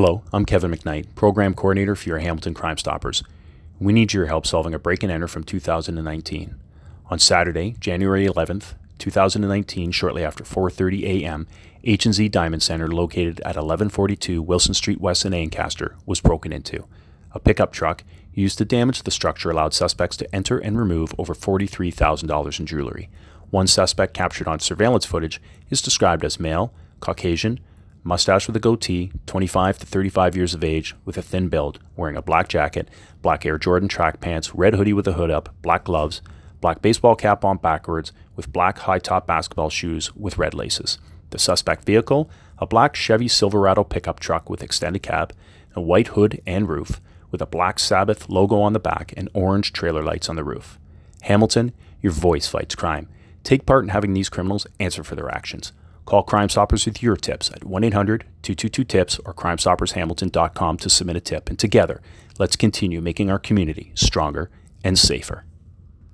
Hello, I'm Kevin McKnight, Program Coordinator for your Hamilton Crime Stoppers. We need your help solving a break and enter from 2019. On Saturday, January 11th, 2019, shortly after 4:30 a.m., H&Z Diamond Center located at 1142 Wilson Street West in Ancaster was broken into. A pickup truck used to damage the structure allowed suspects to enter and remove over $43,000 in jewelry. One suspect captured on surveillance footage is described as male, Caucasian, mustache with a goatee, 25 to 35 years of age, with a thin build, wearing a black jacket, black Air Jordan track pants, red hoodie with a hood up, black gloves, black baseball cap on backwards, with black high top basketball shoes with red laces. The suspect vehicle, a black Chevy Silverado pickup truck with extended cab, a white hood and roof, with a black Sabbath logo on the back and orange trailer lights on the roof. Hamilton, your voice fights crime. Take part in having these criminals answer for their actions. Call Crime Stoppers with your tips at 1 800 222 TIPS or crimestoppershamilton.com to submit a tip. And together, let's continue making our community stronger and safer.